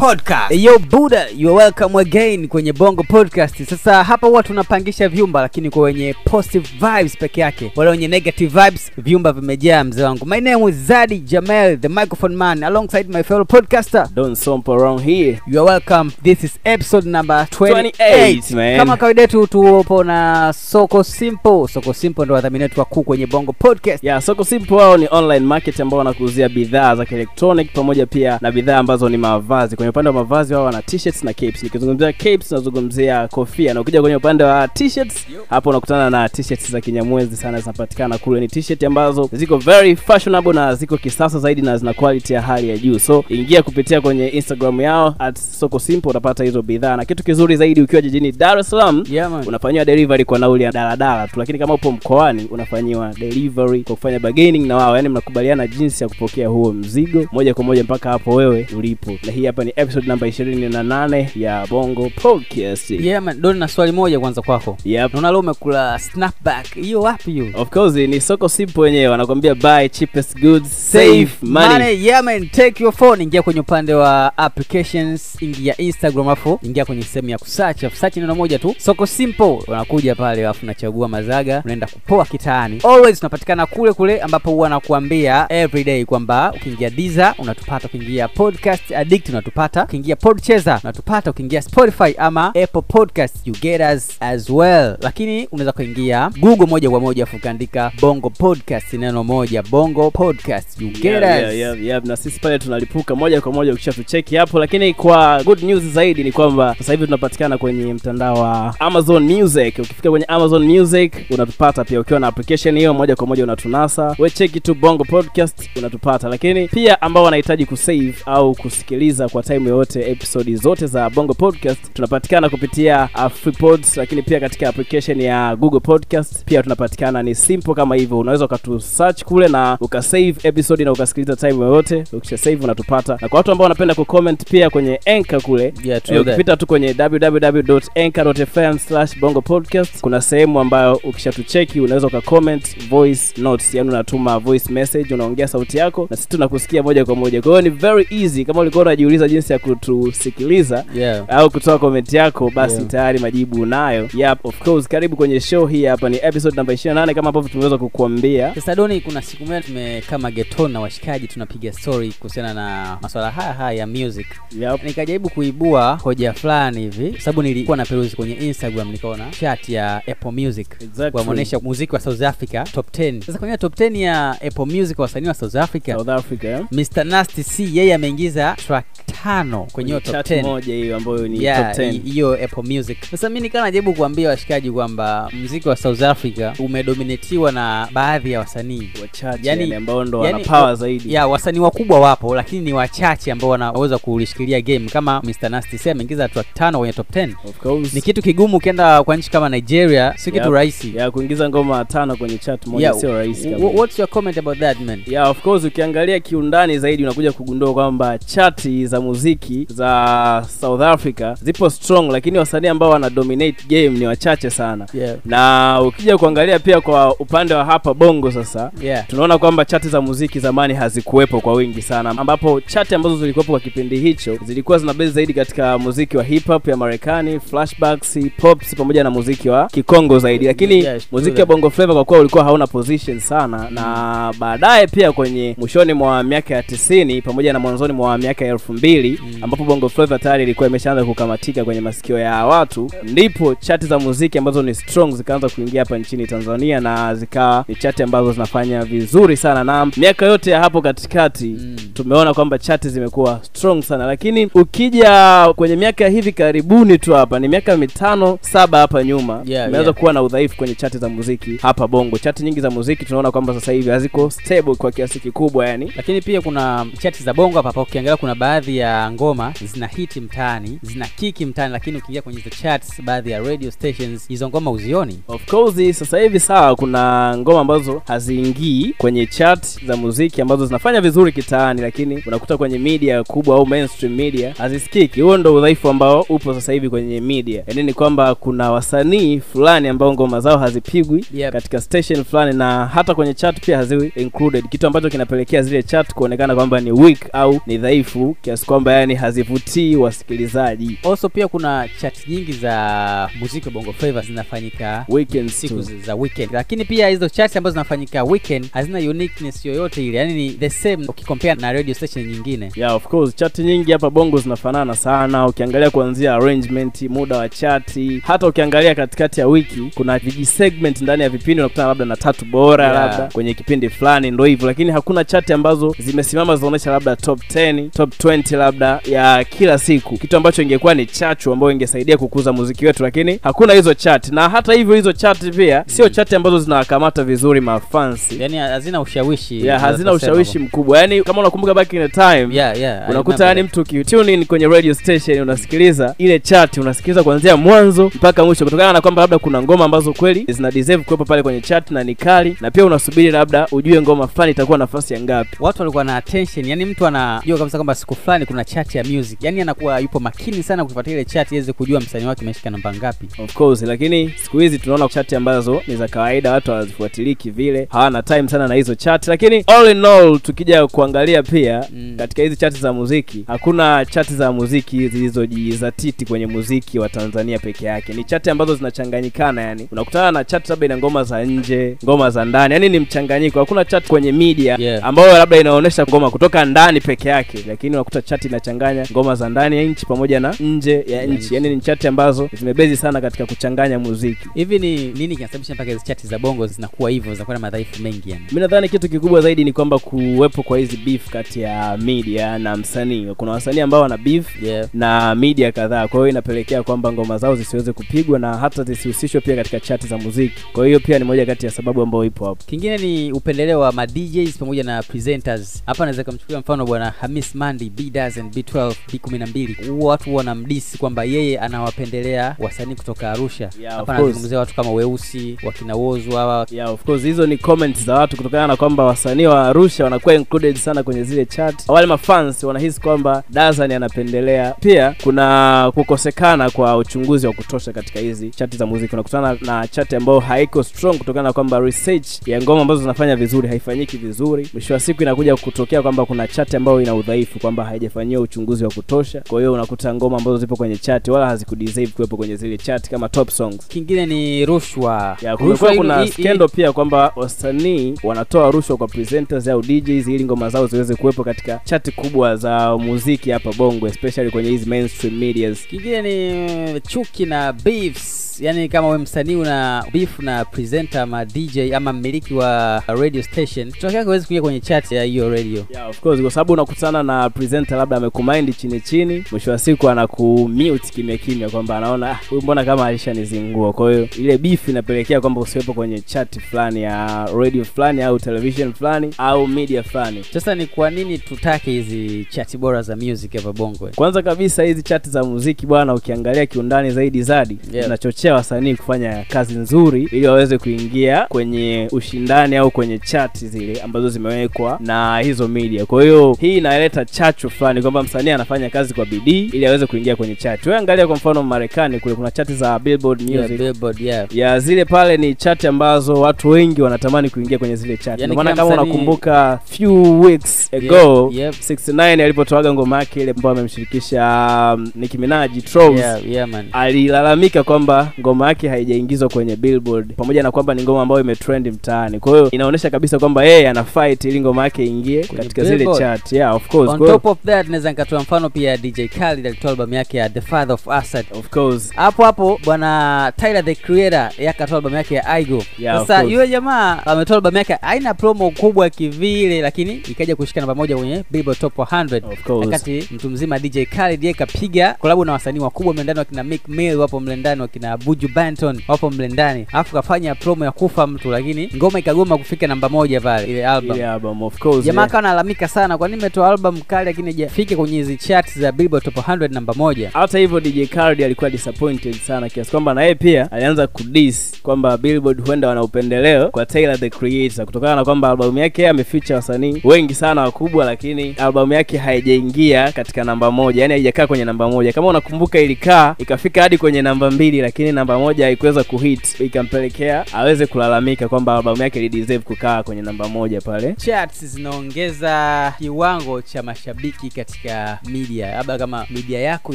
Podcast. Yo Buda, you are welcome again kwenye Bongo Podcast. Sasa hapa huwa tunapangisha vyumba, lakini kwa wenye positive vibes peke yake, wale wenye negative vibes vyumba vimejaa. Mzee wangu, my name is Zadi Jamel, the microphone man, alongside my fellow podcaster. Don around here. You are welcome. This is episode number 28. 28, man. Kama kawaida yetu tupo na Soko Simple. Soko Simple ndio wadhamini wetu wakuu kwenye Bongo Podcast. Yeah, Soko Simple wao ni online market ambao wanakuuzia bidhaa za kielektronic pamoja pia na bidhaa ambazo ni mavazi. Kwenye upande wa mavazi wao wana t-shirts na capes. Nikizungumzia capes nazungumzia kofia na ukija kwenye upande wa t-shirts hapo unakutana na t-shirts za kinyamwezi sana zinapatikana kule. Ni t-shirt ambazo ziko very fashionable na ziko kisasa zaidi na zina quality ya hali ya juu. So ingia kupitia kwenye Instagram yao at Soko Simple utapata hizo bidhaa. Na kitu kizuri zaidi ukiwa jijini Dar es Salaam Yeah, unafanyiwa delivery kwa nauli ya daladala tu, lakini kama upo mkoani unafanyiwa delivery kwa kufanya bargaining na wao, yani mnakubaliana jinsi ya kupokea huo mzigo moja kwa moja mpaka hapo wewe ulipo. Na hii hapa ni episode namba 28 ya Bongo Podcast. Yeah man, Don na swali moja kwanza kwako. Yep. Naona leo umekula snapback. Hiyo wapi hiyo? Of course ni soko simple wenyewe wanakuambia buy cheapest goods save money. Yeah man, take your phone, ingia kwenye upande wa applications, ingia Instagram afu ingia kwenye sehemu ya kusearch, search neno moja tu, soko simple. Unakuja pale afu unachagua mazaga, unaenda kupoa kitaani. Always tunapatikana kule kule ambapo huwa nakuambia everyday kwamba ukiingia Deezer unatupata, ukiingia Podcast Addict unatupata, ukiingia Podchaser unatupata, ukiingia Spotify ama Apple Podcast you get us as well. Lakini unaweza kuingia Google moja kwa moja afu ukaandika Bongo Podcast neno moja, Bongo Podcast you get Yeah, us. yeah, yeah, yeah. na sisi pale tunalipuka moja kwa moja ukisha tucheki hapo lakini kwa good news zaidi ni kwamba sasa hivi tunapatikana kwenye mtandao wa amazon music ukifika kwenye amazon music unatupata pia ukiwa na application hiyo moja kwa moja unatunasa we cheki tu bongo podcast unatupata lakini pia ambao wanahitaji kusave au kusikiliza kwa time yoyote episodi zote za bongo podcast tunapatikana kupitia uh, freepods lakini pia katika application ya google podcast. Pia tunapatikana ni simple kama hivyo. Unaweza ukatusearch kule na ukasave episode na ukasikiliza time yoyote. Ukisha save unatupata. Na kwa watu ambao wanapenda kucomment pia kwenye enka kule Yeah, ukipita tu kwenye www.anchor.fm bongo podcast kuna sehemu ambayo ukishatucheki unaweza ukacomment voice notes. Yani unatuma voice message unaongea sauti yako na sisi tunakusikia moja kwa moja. Kwa hiyo ni very easy. Kama ulikuwa unajiuliza jinsi ya kutusikiliza Yeah. au kutoa komenti yako basi Yeah. tayari majibu unayo yep, of course karibu kwenye show hii hapa ni episode namba 28 kama ambavyo tumeweza kukuambia Sasa Doni, kuna siku moja tumekaa magetoni na washikaji tunapiga story kuhusiana na maswala haya haya ya music. yep. Nikajaribu kuibua hoja fulani hivi, sababu nilikuwa na peruzi kwenye Instagram, nikaona chat ya Apple Music Exactly. wameonyesha muziki wa South Africa top 10. Sasa kwenye top 10 ya Apple Music wasanii wa South Africa South Africa yeah. Mr Nasty C yeye ameingiza track tano kwenye hiyo top 10 moja hiyo ambayo ni Yeah, top 10 hiyo Apple Music. Sasa mimi nikaa najaribu kuambia washikaji kwamba muziki wa South Africa umedominatiwa na baadhi ya wasanii wachache Yani- yani, ambao ndo yani- wana power zaidi ya wasanii wakubwa wapo, lakini ni wachache ambao wanaweza kulishikilia game kama Mr Nasty C ameingiza track tano kwenye top 10. of course Ni kitu kigumu ukienda kwa nchi kama Nigeria, si kitu Yep. rahisi. ya kuingiza ngoma tano kwenye chat moja Yeah, sio rahisi kabisa. What's your comment about that man? yeah of course ukiangalia kiundani zaidi unakuja kugundua kwamba chati za muziki za south africa zipo strong lakini wasanii ambao wana dominate game ni wachache sana Yeah. na ukija kuangalia pia kwa upande wa hapa bongo sasa Yeah. tunaona kwamba chati za muziki zamani hazikuwepo kwa wingi sana ambapo chati ambazo zilikuwepo kwa kipindi hicho zilikuwa zina bezi zaidi katika muziki wa hip hop ya marekani flashbacks pops pamoja na muziki wa kikongo zaidi lakini yeah, muziki wa bongo flava kwa kuwa ulikuwa hauna position sana na baadaye pia kwenye mwishoni mwa miaka ya tisini pamoja na mwanzoni mwa miaka ya elfu mbili Mm. ambapo bongo flava tayari ilikuwa imeshaanza kukamatika kwenye masikio ya watu ndipo chati za muziki ambazo ni strong zikaanza kuingia hapa nchini tanzania na zikawa ni chati ambazo zinafanya vizuri sana na miaka yote ya hapo katikati Mm. tumeona kwamba chati zimekuwa strong sana lakini ukija kwenye miaka hivi karibuni tu hapa ni miaka mitano saba hapa nyuma Yeah, imeanza yeah. kuwa na udhaifu kwenye chati za muziki hapa bongo chati nyingi za muziki tunaona kwamba sasa hivi haziko stable kwa kiasi kikubwa yani lakini pia kuna chati za bongo hapa ukiangalia kuna baadhi ya ya ngoma zina hiti mtaani zina kiki mtaani lakini ukiingia kwenye the charts baadhi ya radio stations hizo ngoma uzioni Of course sasa hivi sawa, kuna ngoma ambazo haziingii kwenye chart za muziki ambazo zinafanya vizuri kitaani, lakini unakuta kwenye media kubwa au mainstream media hazisikiki. Huo ndo udhaifu ambao upo sasa hivi kwenye media, yaani ni kwamba kuna wasanii fulani ambao ngoma zao hazipigwi Yep. katika station fulani na hata kwenye chart pia haziwi included, kitu ambacho kinapelekea zile chart kuonekana kwamba ni weak au ni dhaifu kiasi kwamba yani hazivutii wasikilizaji. also pia kuna chat nyingi za muziki wa bongo flava zinafanyika weekend siku too. za- weekend lakini pia hizo chat ambazo zinafanyika weekend hazina uniqueness yoyote ile yani ni the same ukikompea na radio station nyingine yeah of course chati nyingi hapa bongo zinafanana sana ukiangalia kuanzia arrangement muda wa chati hata ukiangalia katikati ya wiki kuna viji segment ndani ya vipindi unakutana labda na tatu bora Yeah. labda kwenye kipindi fulani ndo hivyo lakini hakuna chati ambazo zimesimama zinaonyesha labda top 10 top 20 labda ya kila siku. Kitu ambacho ingekuwa ni chachu ambayo ingesaidia kukuza muziki wetu lakini hakuna hizo chati na hata hivyo hizo chati pia sio chati ambazo zinawakamata vizuri mafansi yani hazina ushawishi yeah, hazina ushawishi mkubwa. Yani kama unakumbuka back in the time yeah, yeah, unakuta yani mtu ukitune in kwenye radio station unasikiliza ile chat unasikiliza kuanzia mwanzo mpaka mwisho kutokana na kwamba labda kuna ngoma ambazo kweli zina deserve kuwepo pale kwenye chat na ni kali na pia unasubiri labda ujue ngoma fulani itakuwa nafasi ya ngapi. Watu walikuwa na attention yani mtu anajua kabisa kwamba siku fulani kuna chat ya music. Yani anakuwa yupo makini sana kufuatia ile chat iweze kujua msanii wake ameshika namba ngapi. Of course lakini siku hizi tunaona chati ambazo ni za kawaida watu hawazifuatilii kivile hawana time sana na hizo chati lakini all in all tukija kuangalia pia Mm. katika hizi chati za muziki hakuna chati za muziki zilizojizatiti kwenye muziki wa tanzania peke yake. Ni chati ambazo zinachanganyikana yani. Unakutana na chati labda ina ngoma za nje ngoma za ndani yani ni mchanganyiko. Hakuna chati kwenye media Yeah. ambayo labda inaonyesha ngoma kutoka ndani peke yake lakini unakuta chati inachanganya ngoma za ndani ya nchi pamoja na nje ya nchi. yani ni chati ambazo zimebezi sana katika kuchanganya muziki. Hivi ni nini kinasababisha mpaka hizi chati za bongo zinakuwa hivyo zinakuwa na madhaifu mengi yani? Mi nadhani kitu kikubwa zaidi ni kwamba kuwepo kwa hizi beef kati ya media na msanii. Kuna wasanii ambao wana beef yeah. na media kadhaa. Kwa hiyo inapelekea kwamba ngoma zao zisiweze kupigwa na hata zisihusishwe pia katika chati za muziki. Kwa hiyo pia ni moja kati ya sababu ambayo ipo hapo. Kingine ni upendeleo wa ma DJs pamoja na presenters. Hapa naweza kumchukulia mfano bwana hamis mandi b and b12 b12 huo watu wanamdisi kwamba yeye anawapendelea wasanii kutoka arusha. Hapa anazungumzia watu kama weusi wakina wozu hawa yeah of course. Hizo ni comments za watu kutokana na kwamba wasanii wa arusha wanakuwa included sana kwenye zile chat. Wale mafans wanahisi kwamba dazani anapendelea. Pia kuna kukosekana kwa uchunguzi wa kutosha katika hizi chati za muziki. Unakutana na chati ambayo haiko strong kutokana na kwamba research ya ngoma ambazo zinafanya vizuri haifanyiki vizuri. Mwisho wa siku inakuja kutokea kwamba kuna chati ambayo ina udhaifu kwamba haijafanyiwa uchunguzi wa kutosha. Kwa hiyo unakuta ngoma ambazo zipo kwenye chati wala hazikudeserve kuwepo kwenye zile chati kama top songs. Kingine ni rushwa. Kumekuwa kuna skendo pia kwamba wasanii wanatoa rushwa kwa presenters au DJs ili ngoma zao ziweze kuwepo katika chati kubwa za muziki hapa Bongo especially kwenye hizi mainstream medias. kingine ni chuki na beefs. Yani kama we msanii una beef na presenter ama dj ama mmiliki wa radio station kutoka yake kuingia kwenye chat ya hiyo radio. Yeah, of course kwa sababu unakutana na presenter labda amekumind chini chini, mwisho wa siku anakumute kimya kimya kwamba anaona ah, huyu mbona kama alishanizingua. Kwa hiyo ile beef inapelekea kwamba usiwepo kwenye chat fulani ya radio fulani au television fulani au media fulani. sasa ni kwa nini tutake hizi chati bora za music hapa bongo kwanza kabisa hizi chati za muziki bwana ukiangalia kiundani zaidi zadi Yeah. wasanii kufanya kazi nzuri ili waweze kuingia kwenye ushindani au kwenye chati zile ambazo zimewekwa na hizo media kwa hiyo hii inaleta chachu fulani kwamba msanii anafanya kazi kwa bidii ili aweze kuingia kwenye chati wewe angalia kwa mfano marekani kule kuna chati za billboard music. Yeah, billboard yeah. Ya zile pale ni chati ambazo watu wengi wanatamani kuingia kwenye zile chati. Yani maana kama unakumbuka few weeks ago yep. 69 alipotoaga ngoma yake ile ambayo amemshirikisha um, Nicki Minaj Trolls yeah, yeah, man. alilalamika kwamba ngoma yake haijaingizwa kwenye billboard pamoja na kwamba ni ngoma ambayo imetrend mtaani. Kwa hiyo inaonyesha kabisa kwamba yeye ana fight ili ngoma yake ingie katika zile Billboard. chart yeah of course. On top of that naweza nikatoa mfano pia dj Khaled alitoa albamu yake ya the father of asad of course hapo hapo bwana tyler the creator yeye akatoa albamu yake ya Igo. Yeah, sasa yule jamaa ametoa albamu yake haina promo kubwa kivile lakini ikaja kushika namba moja kwenye billboard top 100 wakati mtu mzima dj Khaled yeye kapiga kolabu na wasanii wakubwa mlendani wakina mick mill wapo mlendani wakina Buju Banton wapo mle ndani, alafu kafanya promo ya kufa mtu, lakini ngoma ikagoma kufika namba moja pale ile album. ile album of course Jamaa yeah. akawa analalamika sana, kwa nini nimetoa album kali lakini haijafika kwenye hizi charts za Billboard Top 100 namba moja. hata hivyo DJ Khaled alikuwa disappointed sana kiasi kwamba na yeye pia alianza kudis kwamba Billboard huenda wana upendeleo kwa Tyler the Creator kutokana na kwamba albamu yake ameficha wasanii wengi sana wakubwa, lakini albamu yake haijaingia katika namba moja, yani haijakaa kwenye namba moja. Kama unakumbuka, ilikaa ikafika hadi kwenye namba mbili, lakini namba moja haikuweza kuhit, ikampelekea aweze kulalamika kwamba albamu yake ilideserve kukaa kwenye namba moja pale. Charts zinaongeza kiwango cha mashabiki katika media. Labda kama media yako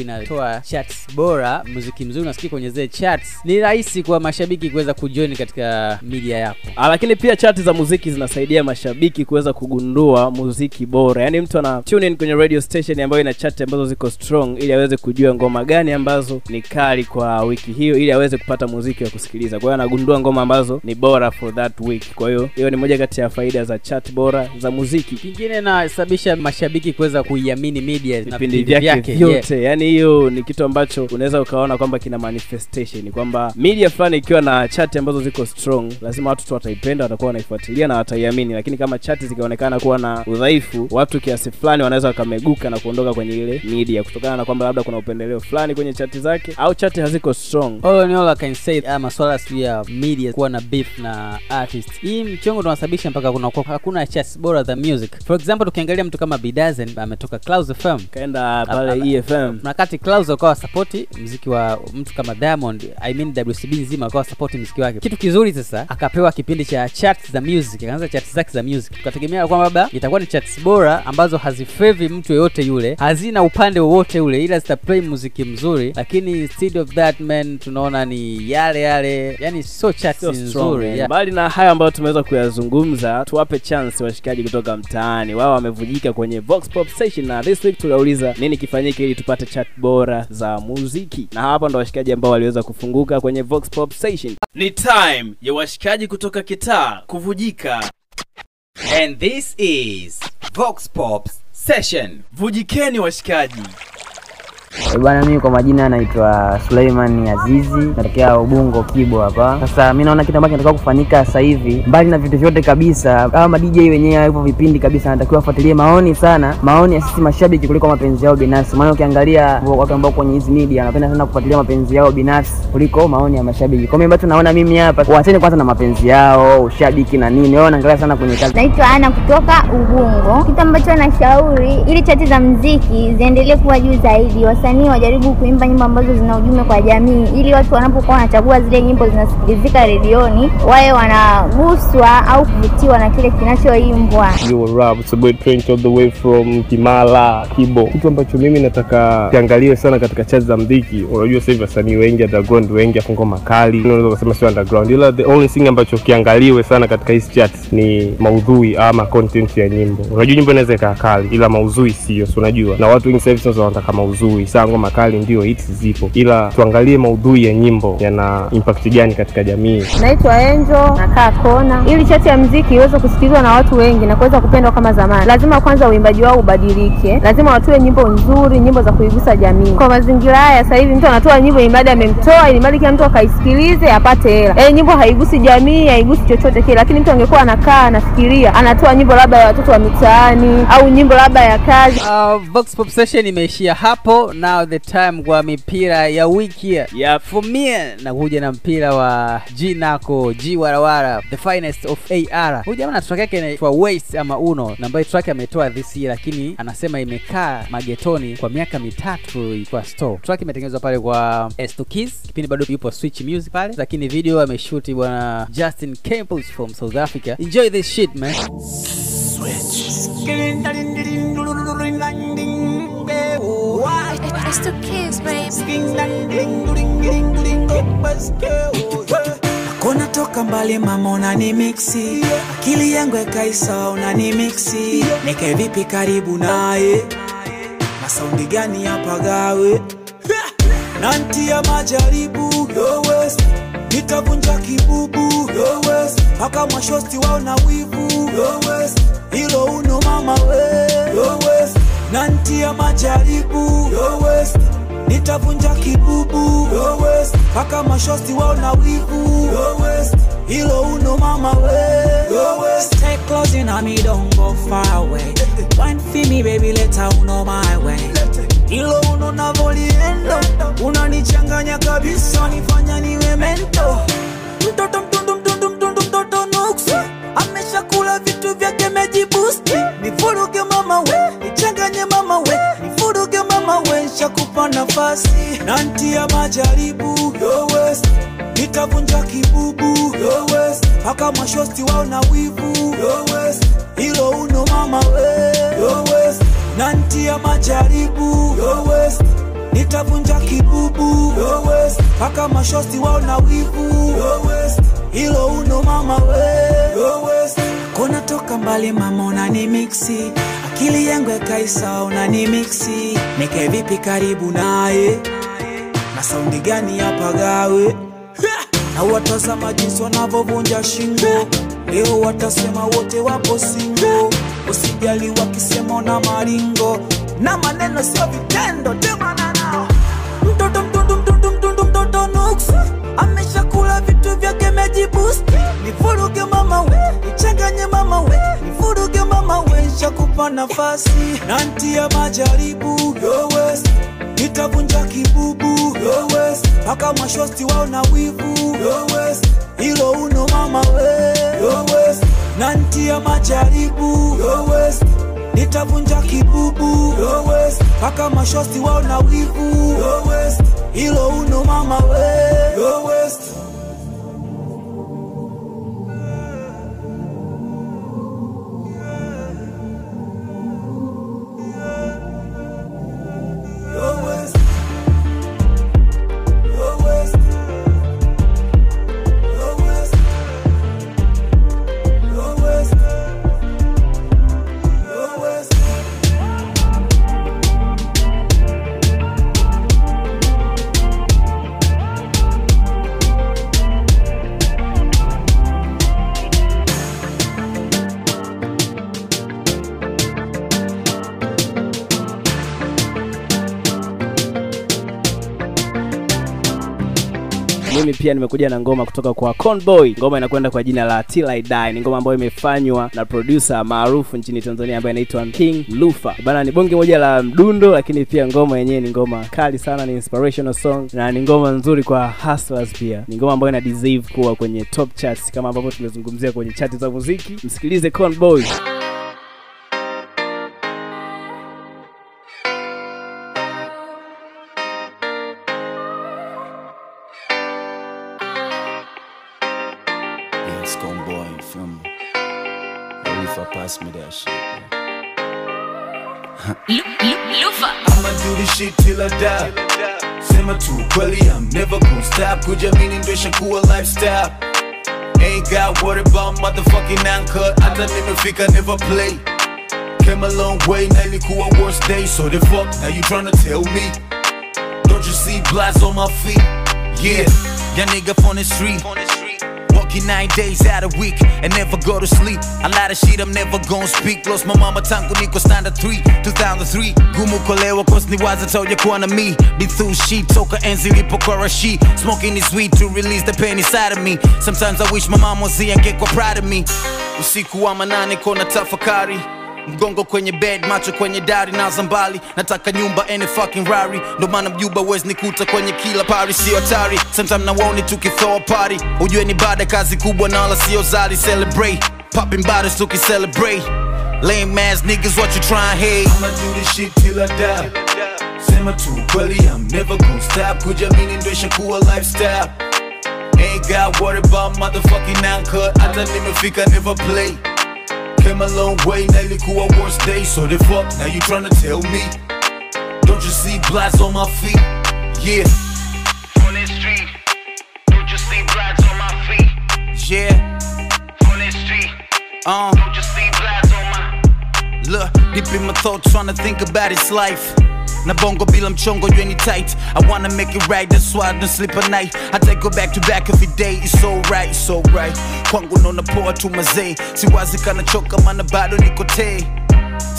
inatoa charts bora, muziki mzuri unasikia kwenye zile charts, ni rahisi kwa mashabiki kuweza kujoin katika media yako. Ah, lakini pia chati za muziki zinasaidia mashabiki kuweza kugundua muziki bora. Yaani mtu ana tune in kwenye radio station ambayo ina chati ambazo ziko strong ili aweze kujua ngoma gani ambazo ni kali kwa wiki hiyo ili aweze kupata muziki wa kusikiliza. Kwa hiyo anagundua ngoma ambazo ni bora for that week. Kwa hiyo hiyo ni moja kati ya faida za chat bora za muziki. Kingine nasababisha mashabiki kuweza kuiamini media na vipindi vyake vyote. Yani hiyo ni kitu ambacho unaweza ukaona kwamba kina manifestation kwamba media fulani ikiwa na chati ambazo ziko strong lazima watu tu wataipenda watakuwa wanaifuatilia na wataiamini. Lakini kama chati zikionekana kuwa na udhaifu watu kiasi fulani wanaweza wakameguka na kuondoka kwenye ile media kutokana na kwamba labda kuna upendeleo fulani kwenye chati zake au chati haziko strong. All in all, I can say uh, maswala sijui ya media kuwa na beef na artist, hii mchongo tunasababisha mpaka kuna hakuna charts bora za music. For example, tukiangalia mtu kama Bidazen ametoka Clouds FM kaenda pale EFM na kati Clouds sapoti mziki wa mtu kama Diamond, I mean WCB nzima wakawa sapoti mziki wake. Kitu kizuri sasa, akapewa kipindi cha charts za music, akaanza charts zake za music, tukategemea kwamba labda itakuwa ni charts bora ambazo hazifevi mtu yoyote yule, hazina upande wowote ule, ila zitaplay muziki mzuri, lakini instead of that man, tunaona ni yale yale, yani sio charts nzuri yeah. Mbali na hayo ambayo tumeweza kuyazungumza, tuwape chance washikaji kutoka mtaani. Wao wamevujika kwenye Vox Pop Station, na this week tuliuliza nini kifanyike ili tupate chat bora za muziki, na hapa ndo washikaji ambao waliweza kufunguka kwenye Vox Pop Station. Ni time ya washikaji kutoka kitaa kuvujika. And this is Vox Pop Session. Vujikeni washikaji. Eh, Bwana, mimi kwa majina naitwa Suleiman Azizi, natokea Ubungo Kibo hapa. Sasa mimi naona kitu ambacho kinatakiwa kufanyika sasa hivi, mbali na vitu vyote kabisa, kama ma DJ wenyewe hivyo vipindi kabisa, anatakiwa afuatilie maoni sana, maoni ya sisi mashabiki kuliko mapenzi yao binafsi. Maana ukiangalia watu ambao kwenye hizi media wanapenda sana kufuatilia mapenzi yao binafsi kuliko maoni ya mashabiki. Kwa mimi ambacho naona mimi hapa, waacheni kwanza na mapenzi yao, ushabiki na nini, wao wanaangalia sana kwenye kazi. Naitwa Ana kutoka Ubungo. Kitu ambacho nashauri ili chati za mziki ziendelee kuwa juu zaidi, wasanii wajaribu kuimba nyimbo ambazo zina ujumbe kwa jamii, ili watu wanapokuwa wanachagua zile nyimbo zinasikilizika redioni, wawe wanaguswa au kuvutiwa na kile kinachoimbwa. Kimala, Kibo. Kitu ambacho mimi nataka kiangaliwe sana katika chat za mziki. Unajua sasa hivi wasanii wengi underground wengi afungo makali, kali. Unaweza kusema sio underground. Ila the only thing ambacho kiangaliwe sana katika hizi chats ni maudhui ama content ya nyimbo. Unajua nyimbo inaweza ikaa kali ila maudhui sio, si unajua. Na watu wengi sasa hivi wanataka maudhui. Saa makali ndio hits zipo. Ila tuangalie maudhui ya nyimbo yana impact gani katika jamii. Naitwa Enjo, nakaa Kona. Ili chati ya mziki iweze kusikilizwa na watu wengi na kuweza kupendwa kama zamani, lazima kwanza uimbaji wao ubadilike. Lazima watoe nyimbo nzuri, nyimbo za kuigusa jamii. Kwa mazingira haya sasa hivi mtu anatoa nyimbo imradi amemtoa, ili mradi kila mtu akaisikilize apate hela. E, nyimbo haigusi jamii, haigusi chochote kile, lakini mtu angekuwa anakaa anafikiria, anatoa nyimbo labda ya watoto wa mitaani au nyimbo labda ya kazi. Uh, Vox Pop Session imeishia hapo. Now the time kwa mipira ya wiki Yep. for me nakuja na mpira wa G Nako G Warawara the finest of AR. Huyu jamaa na track yake inaitwa Waste ama Uno, na ambayo track ametoa this year, lakini anasema imekaa magetoni kwa miaka mitatu ilikuwa store. Track imetengenezwa pale kwa S2 kipindi bado yupo Switch Music pale, lakini video ameshuti bwana Justin Campbell from South Africa. Enjoy this shit man. It's the kids, baby. Kona toka mbali mama unani mixi akili yangu ekaisa unani mixi Nike vipi karibu naye? Na saundi gani yapagawe nantia majaribu lowest nitavunja kibubu lowest Paka mpaka mashosti wao na wivu lowest hilo uno mama we Yo West, nantia majaribu nitavunja kibubu mpaka mashosti wao na wivu hilo uno mama we uno navoliendo unanichanganya kabisa nifanya niwe mento mtoto mtundu mtundu mtundu mtoto nuksi ameshakula vitu vyake mejibusti nifuruge nshakupa nafasi nantia majaribu Yo nitavunja kibubu mpaka mashosti wao na wivu hilo uno mama we Yo West, nantia majaribu nitavunja kibubu mpaka mashosti wao na wivu Yo West, hilo uno mama we Yo kona toka mbali mamona ni mixi akili yangu ekaisa unani mixi nike vipi karibu naye na saundi gani yapagawe na watazama jinsi wanavovunja shingo leo watasema wote wapo singo usijali wakisema na maringo na maneno sio vitendo mtoto mtoto nuksi ameshakula vitu vyake mejibusti nivuruge mama kupa nafasi. Nafasi nantia majaribu yowes nitavunja kibubu yowes mpaka mashosti wao na wivu yowes hilo uno mama we yowes na ntia majaribu yowes nitavunja kibubu yowes mpaka mashosti wao na wivu yowes hilo uno mama we Yo mimi pia nimekuja na ngoma kutoka kwa Conboy. Ngoma inakwenda kwa jina la Till I Die. Ni ngoma ambayo imefanywa na producer maarufu nchini Tanzania ambaye anaitwa King Lufa. Bana, ni bonge moja la mdundo, lakini pia ngoma yenyewe ni ngoma kali sana, ni inspirational song na ni ngoma nzuri kwa hustlers pia. Ni ngoma ambayo ina deserve kuwa kwenye top charts kama ambavyo tumezungumzia kwenye chati za muziki. Msikilize Conboy. If I pass me that shit. I'ma do this shit till I die. Sema tu kweli, I'm never gon' stop. Kujiamini ndo ishakuwa lifestyle. Ain't got worried about motherfucking anchor. Hata nimefika never play. Came a long way, na ilikuwa worst day. So the fuck, now you tryna tell me? Don't you see blast on my feet? Yeah, young nigga on the street. Working nine days out a week and never go to sleep. A lot of shit I'm never gonna speak. Lost my mama tangu niko standard 3 2003 gumu kolewa cause ni waza toja kuwa na me. Been through shit toka enzi lipokuwa rashi Smoking is weed to release the pain inside of me. Sometimes I wish my mom was here and get proud of me. Usiku wa manane kona tafakari mgongo kwenye bed macho kwenye dari na zambali nataka nyumba any fucking rari. Ndo maana mjuba wezi nikuta kwenye kila pari. Sio hatari sometime nawoni tukithoa party. Ujue ni baada kazi kubwa na wala sio zali celebrate. Popping bottles tukicelebrate. Lame ass niggas what you trying hate? I'ma do this shit till I die. Sema tu kweli I'm never gonna stop. Kujiamini ndo ishakuwa lifestyle. Ain't got worry about motherfucking uncut. hata nimefika never play Came a long way, na ilikuwa worst day So the fuck, now you tryna tell me Don't you see blacks on my feet? Yeah On the street Don't you see blacks on my feet? Yeah On the street uh. Don't you see blacks on my Look, deep in my thoughts tryna think about his life na bongo bila mchongo you ain't tight. I wanna make it right that's why I don't sleep at night. I take go back to back every day it's alright it's alright. Kwangu naona poa tu mazee. Siwazi kana choka mana bado niko tee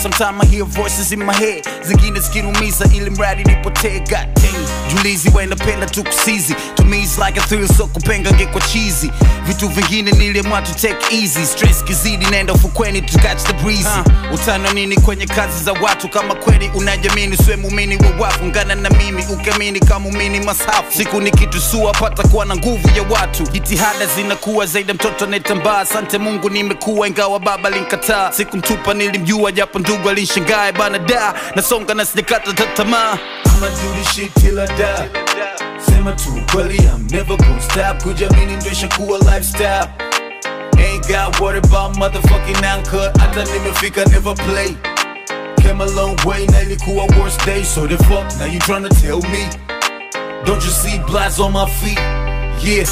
Sometimes I hear voices in my head, zingine zikinumiza ili mradi nipotee. God damn, julizi wainapenda tu kusizi, to me it's like a thrill, so kupenga ngekwa cheesy. Vitu vingine niliamua to take easy, stress kizidi, naenda ufukweni to catch the breeze. Uh, utano nini kwenye kazi za watu, kama kweli unajamini, swe mumini wa wafu, ngana na mimi ukiamini kama umini masafu. Siku nikitusua pata kuwa na nguvu ya watu, jitihada zinakuwa zaidi mtoto anayetambaa. Asante Mungu nimekuwa, ingawa baba linkataa. Sikumtupa nilimjua, japo ndugu alinshangaa bana da nasonga na sijakata ta- tamaa. I'ma do this shit till I die. Sema tu kweli, I'm never gonna stop. Kujiamini ndo ishakuwa lifestyle. Ain't got worried about motherfucking anchor. Hata nimefika never play. Came a long way, na ilikuwa worst day. So the fuck, now you tryna tell me? Don't you see blast on my feet? Yeah.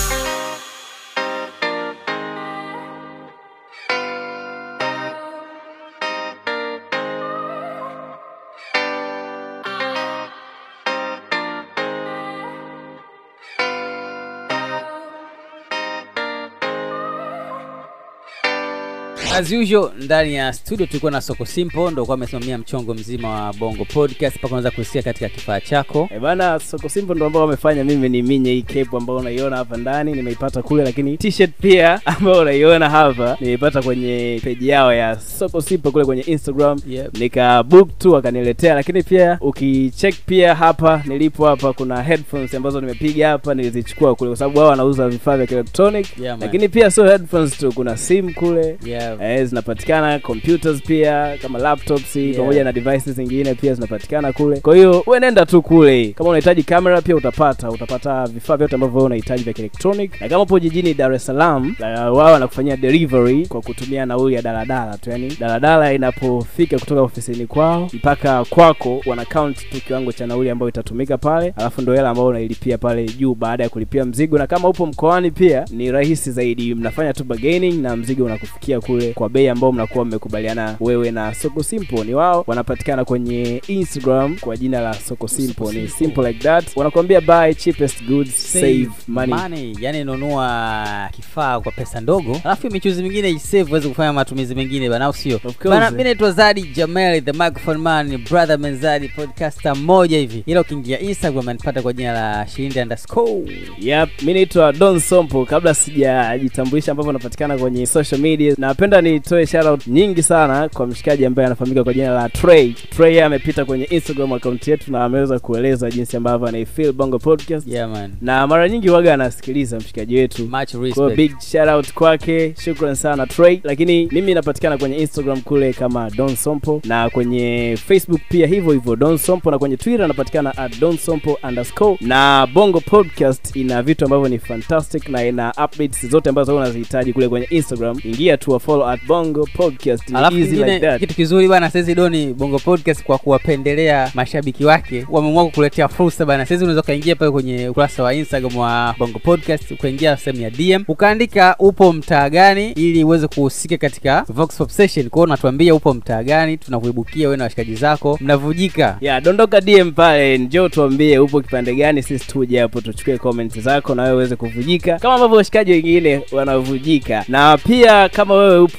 As usual ndani ya studio tulikuwa na soko simple ndo kwa amesimamia mchongo mzima wa bongo podcast mpaka unaweza kusikia katika kifaa chako e bana soko simple ndo ambao wamefanya mimi ni minye hii cape ambayo unaiona hapa ndani nimeipata kule lakini t-shirt pia ambayo unaiona hapa nimeipata kwenye peji yao ya soko simple kule kwenye instagram Yep. nika book tu wakaniletea lakini pia ukicheck pia hapa nilipo hapa kuna headphones ambazo nimepiga hapa nilizichukua kule kwa sababu wao wanauza vifaa vya electronic Yeah, man. lakini pia sio headphones tu kuna simu kule yeah. Eh, zinapatikana computers pia kama laptops Yeah. pamoja na devices zingine pia zinapatikana kule. Kwa hiyo wewe nenda tu kule. Kama unahitaji kamera pia utapata utapata vifaa vyote ambavyo wewe unahitaji vya electronic. Na kama upo jijini dar es salaam wao wanakufanyia delivery kwa kutumia nauli ya daladala tu yani daladala inapofika kutoka ofisini kwao mpaka kwako wana count tu kiwango cha nauli ambayo itatumika pale alafu ndo hela ambayo unailipia pale juu baada ya kulipia mzigo. Na kama upo mkoani pia ni rahisi zaidi. Mnafanya tu bargaining na mzigo unakufikia kule kwa bei ambao mnakuwa mmekubaliana wewe na soko simple ni wao wanapatikana kwenye instagram kwa jina la soko simple ni simple like that. Wanakuambia buy cheapest goods save money, yani nunua kifaa kwa pesa ndogo alafu michuzi mingine isave uweze kufanya matumizi mengine bana au sio? Bana naitwa zadi jamel the microphone man brother menzadi podcaster mmoja hivi. Ila ukiingia instagram anipata kwa jina la shirindi underscore. Yep, mi naitwa Don Sompo. Kabla sijajitambulisha ambavyo napatikana kwenye social media, napenda nitoe shoutout nyingi sana kwa mshikaji ambaye anafahamika kwa jina la Trey. Trey amepita kwenye Instagram account yetu na ameweza kueleza jinsi ambavyo anaifeel Bongo Podcast. Yeah man. Na mara nyingi waga anasikiliza mshikaji wetu. Much kwa big shout kwake. Shukran sana Trey. Lakini mimi napatikana kwenye instagram kule kama don sompo. Na kwenye facebook pia hivyo hivyo don sompo. Na kwenye twitter napatikana at don sompo underscore. Na bongo podcast ina vitu ambavyo ni fantastic na ina updates zote ambazo unazihitaji kule kwenye instagram. Ingia tu follow at bongo podcast alafu easy kingine that. kitu kizuri bana saizi doni bongo podcast kwa kuwapendelea mashabiki wake wameamua kukuletea fursa bana. Saizi unaweza ukaingia pale kwenye ukurasa wa instagram wa bongo podcast ukaingia sehemu ya dm ukaandika upo mtaa gani ili uweze kuhusika katika vox pop session. Kwao unatuambia upo mtaa gani tunakuibukia wewe na washikaji zako mnavujika. Ya dondoka dm pale njoo tuambie upo kipande gani sisi tuje hapo tuchukue comment zako na wewe uweze kuvujika. Kama ambavyo washikaji wengine wanavujika na pia kama wewe upo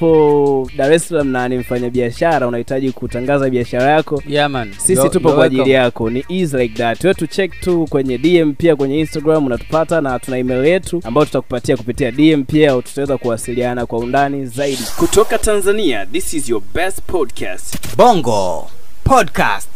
dar es salaam na ni mfanyabiashara unahitaji kutangaza biashara yako? Yeah, man. sisi yo, tupo yo kwa ajili yako. Ni easy like that. Wewe tu check tu kwenye dm pia kwenye instagram unatupata na tuna email yetu ambayo tutakupatia kupitia dm pia tutaweza kuwasiliana kwa undani zaidi. Kutoka tanzania this is your best podcast. Bongo Podcast.